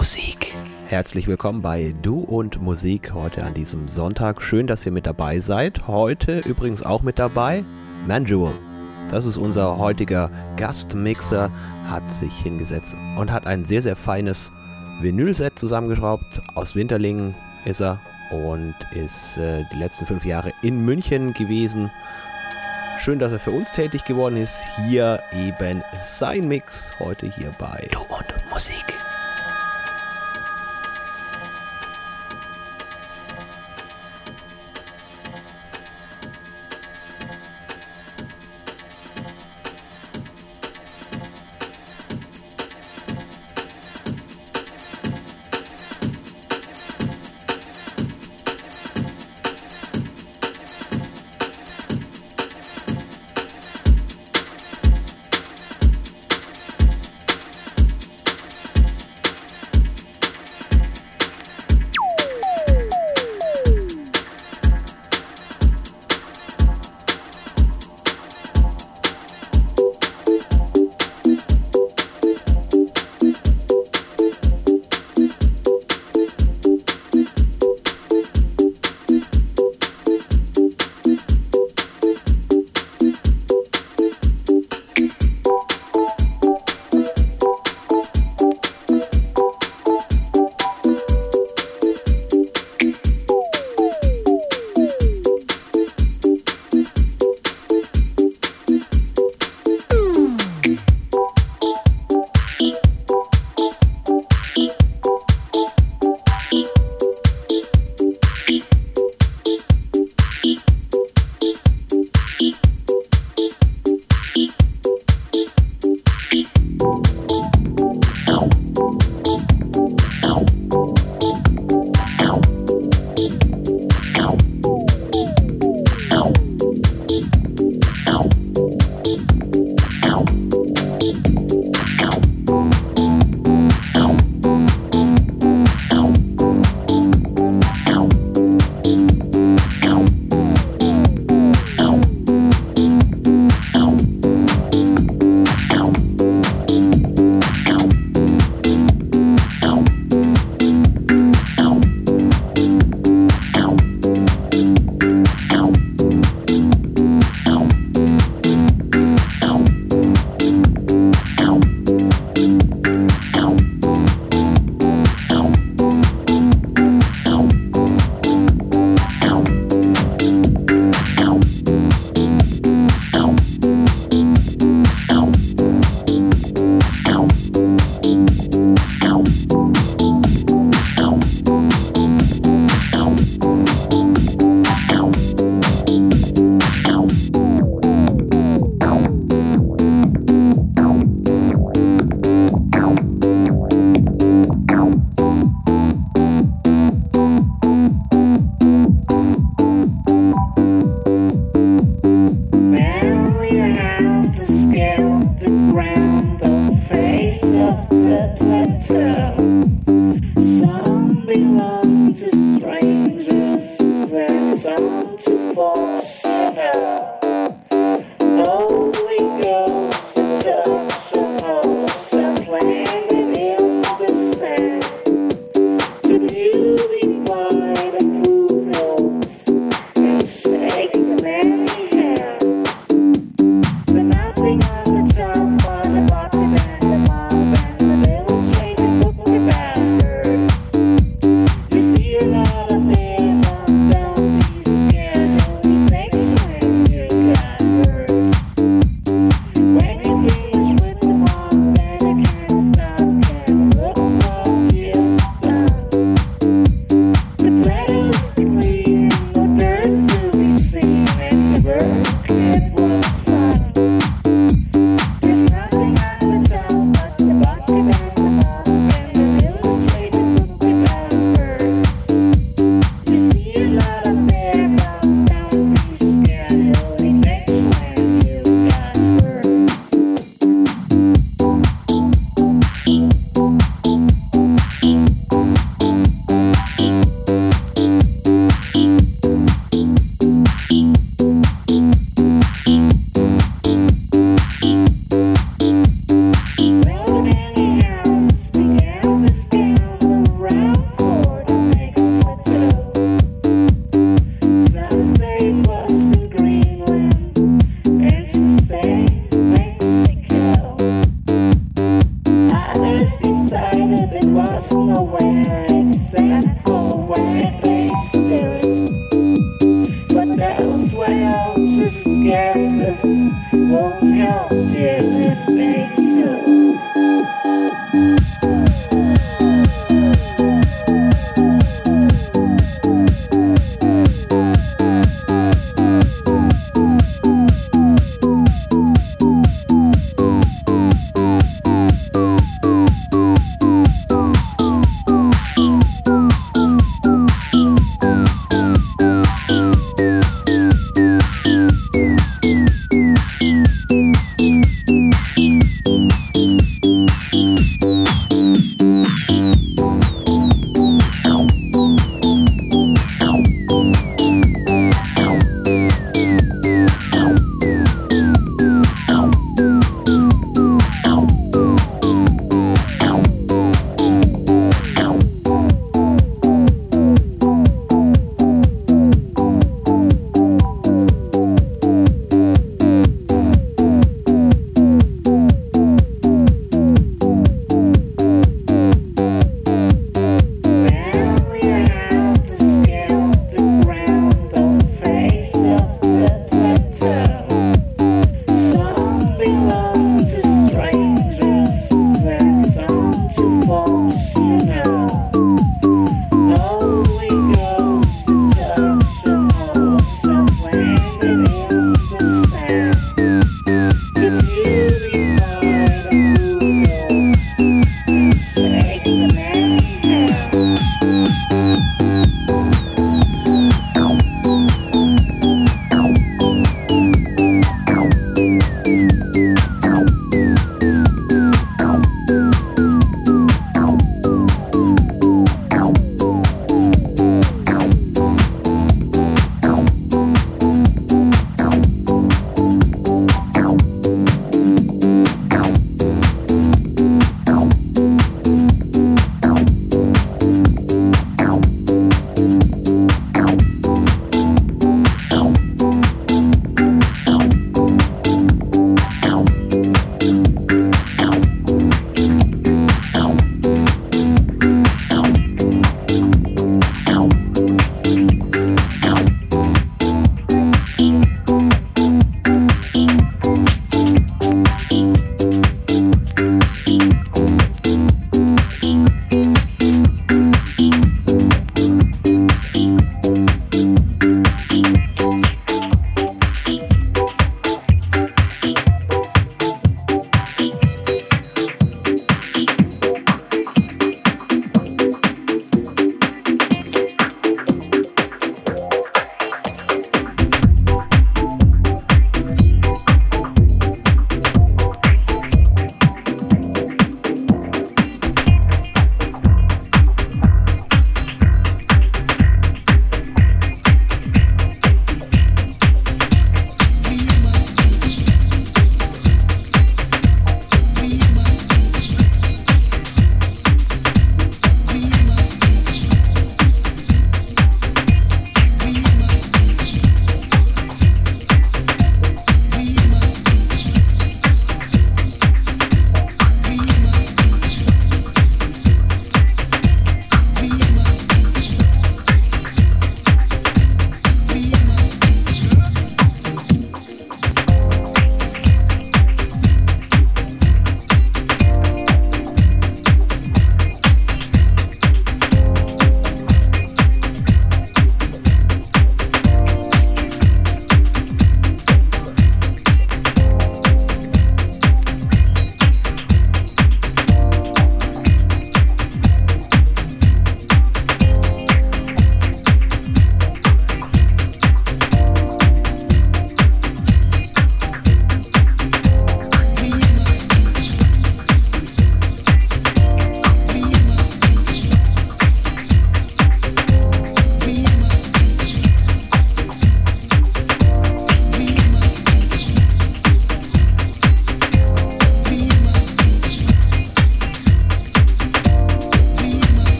Musik. Herzlich willkommen bei Du und Musik heute an diesem Sonntag. Schön, dass ihr mit dabei seid. Heute übrigens auch mit dabei Manjul. Das ist unser heutiger Gastmixer, hat sich hingesetzt und hat ein sehr, sehr feines Vinylset zusammengeschraubt. Aus Winterlingen ist er und ist äh, die letzten fünf Jahre in München gewesen. Schön, dass er für uns tätig geworden ist. Hier eben sein Mix heute hier bei Du und Musik.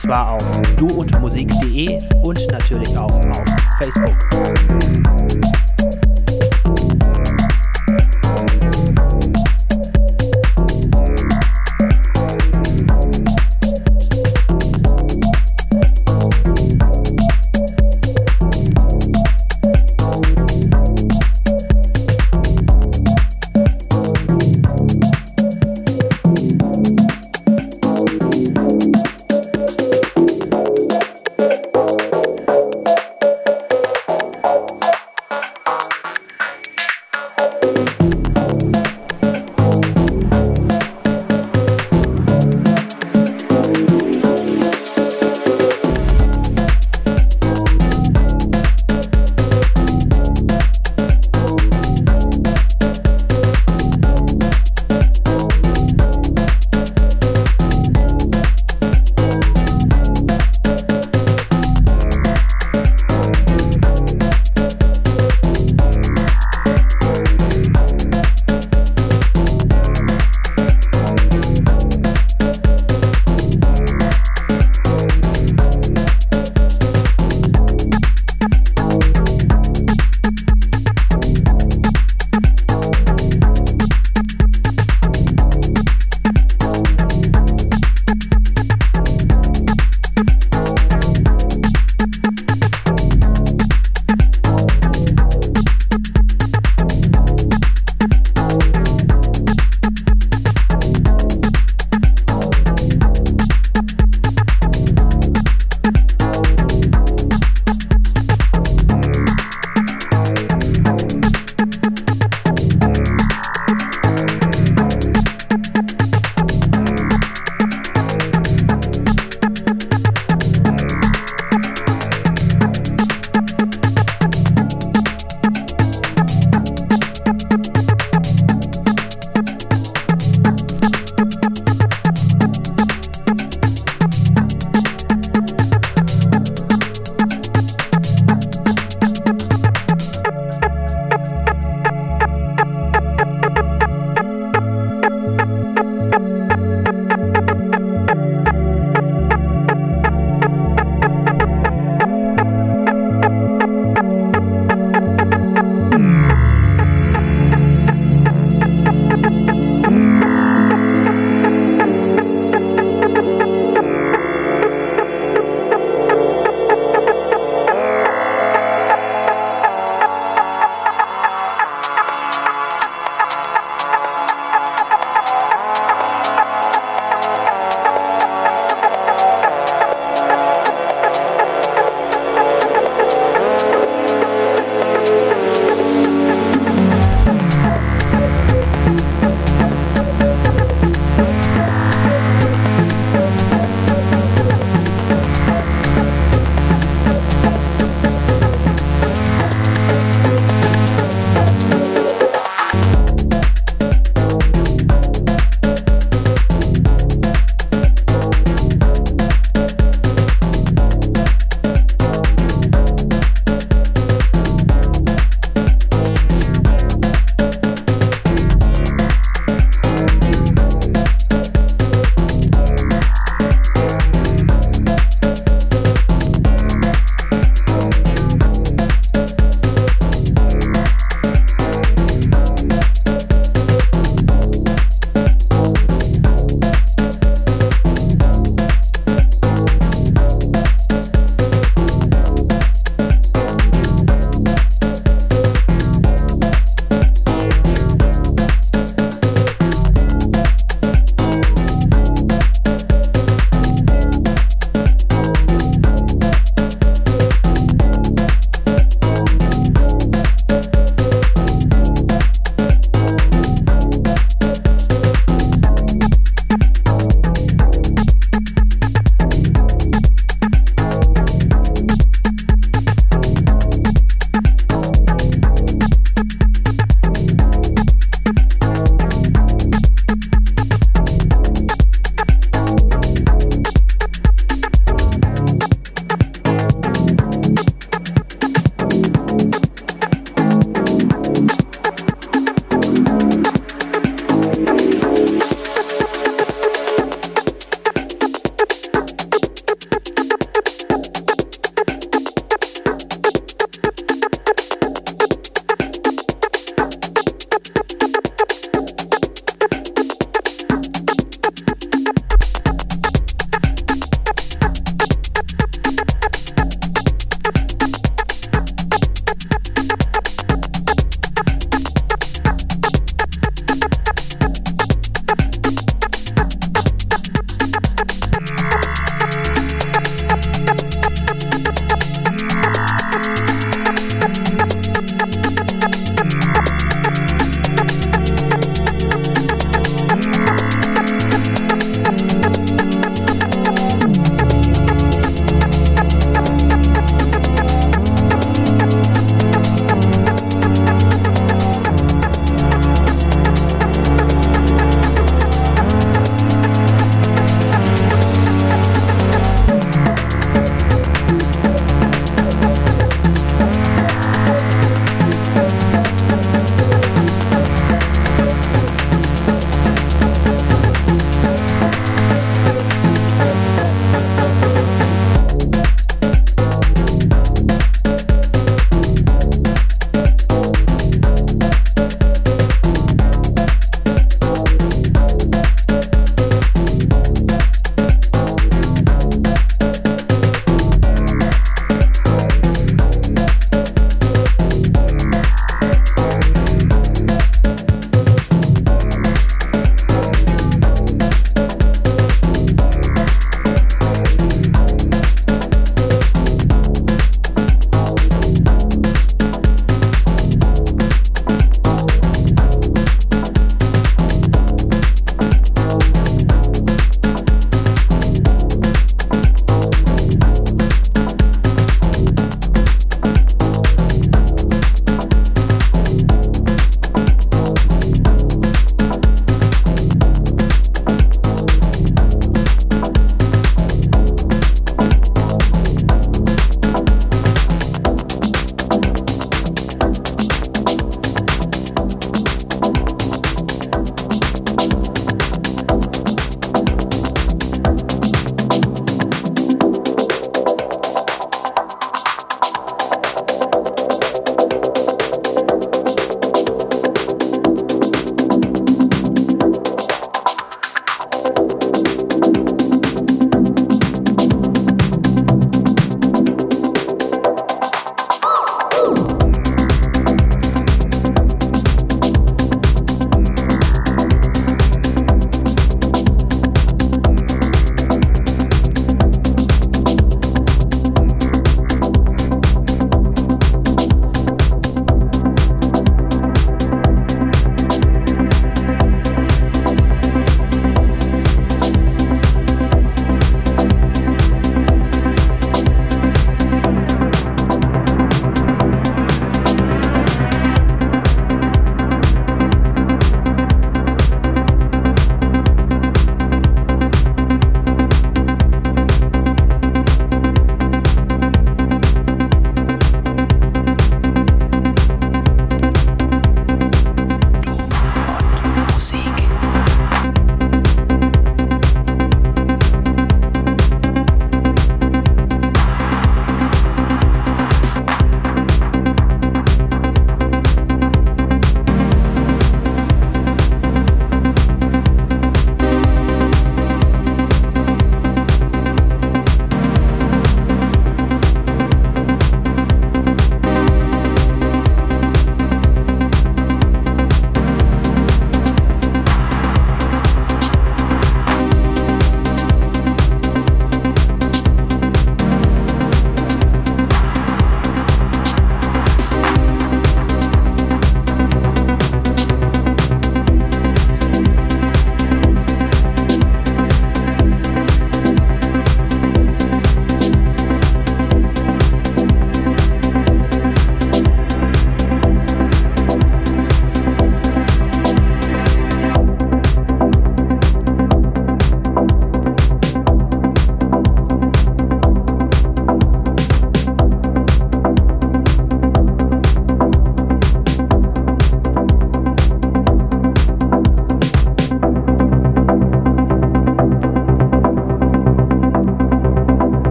Zwar auf. Duundmusik.de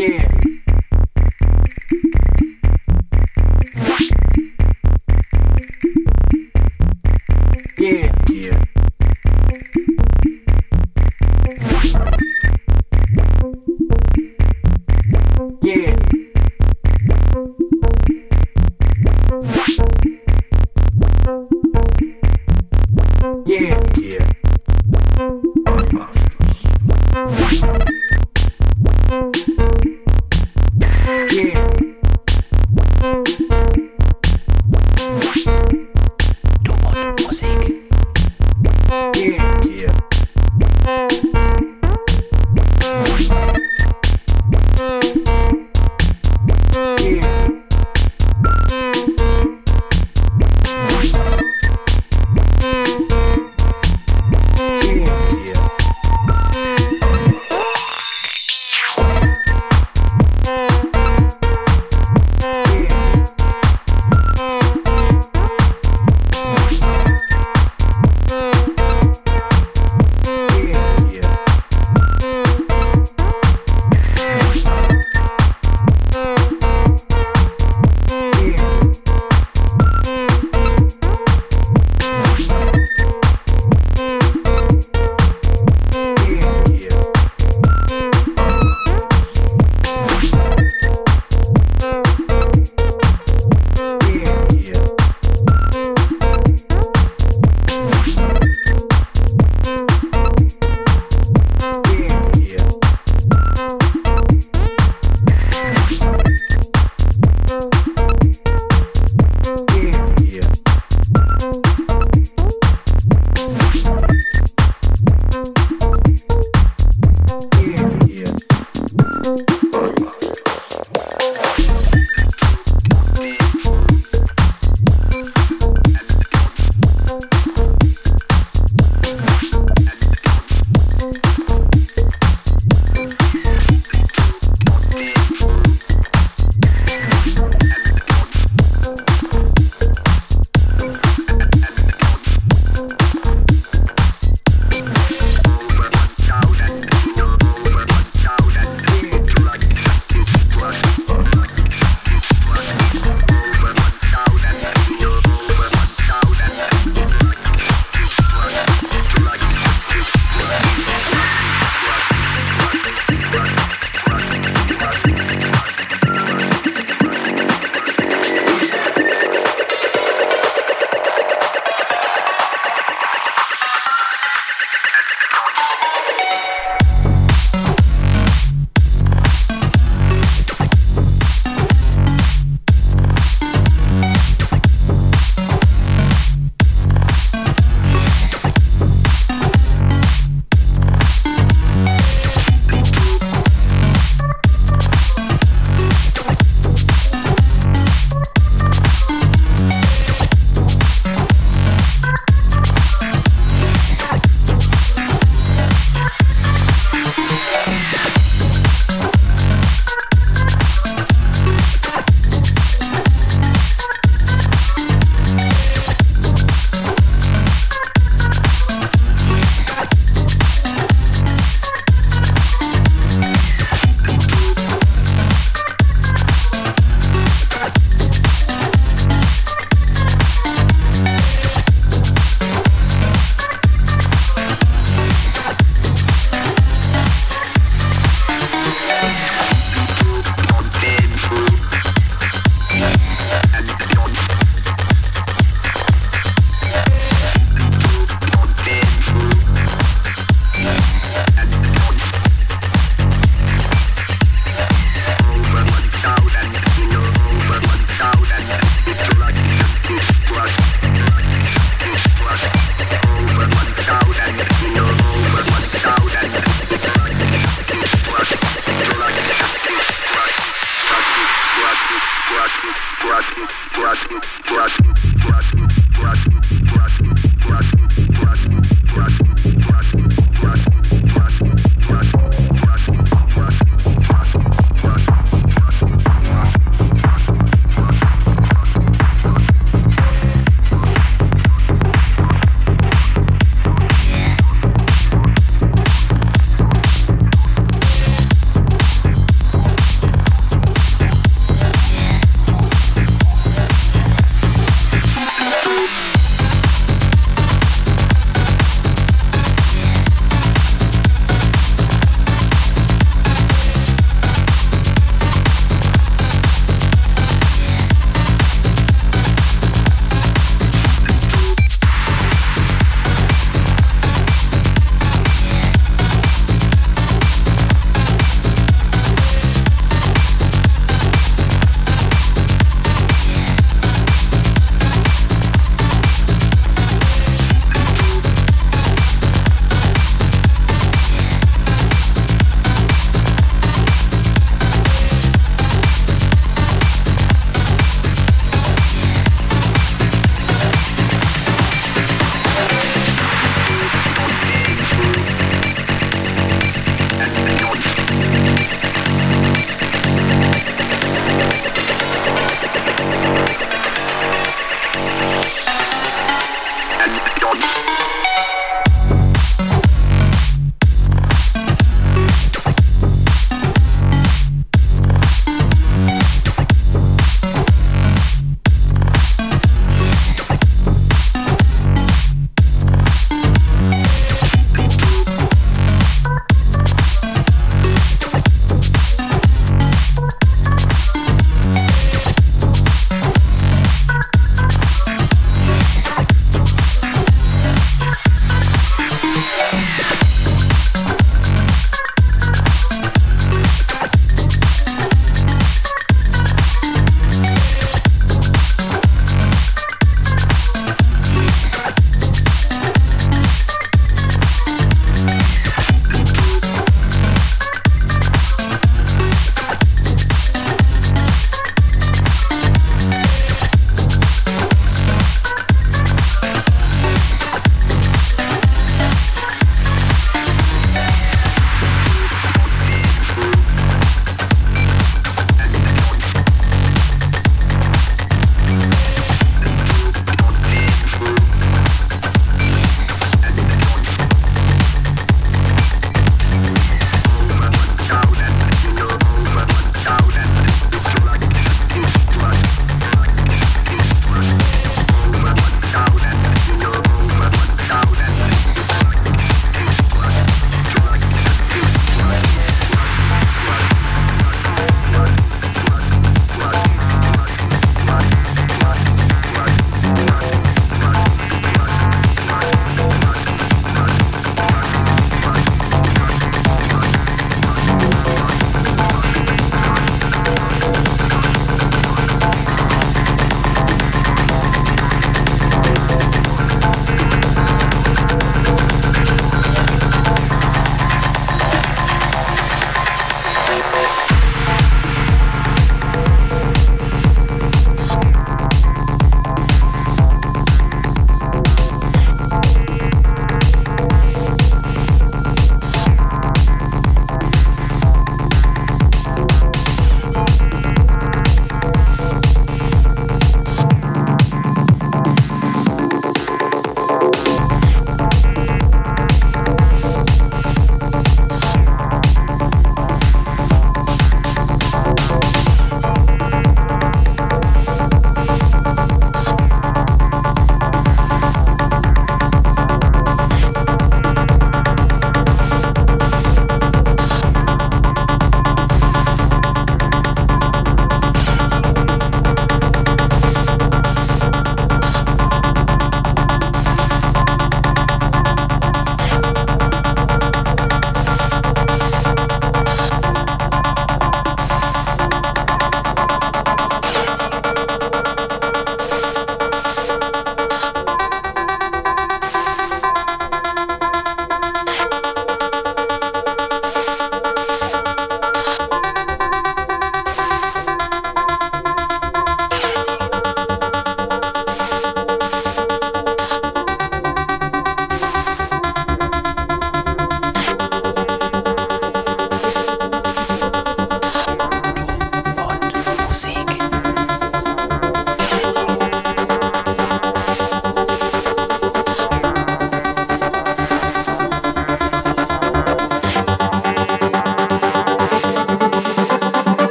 Yeah.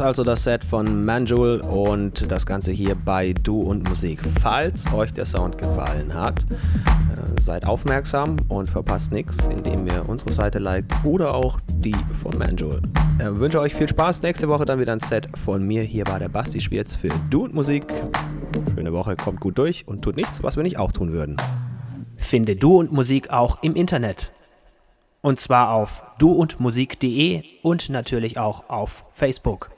Also das Set von Manjul und das Ganze hier bei Du und Musik. Falls euch der Sound gefallen hat, äh, seid aufmerksam und verpasst nichts, indem ihr unsere Seite liked oder auch die von Manjul. Ich äh, wünsche euch viel Spaß. Nächste Woche dann wieder ein Set von mir. Hier war der Basti Schwierz für Du und Musik. Schöne Woche, kommt gut durch und tut nichts, was wir nicht auch tun würden. Finde Du und Musik auch im Internet. Und zwar auf duundmusik.de und natürlich auch auf Facebook.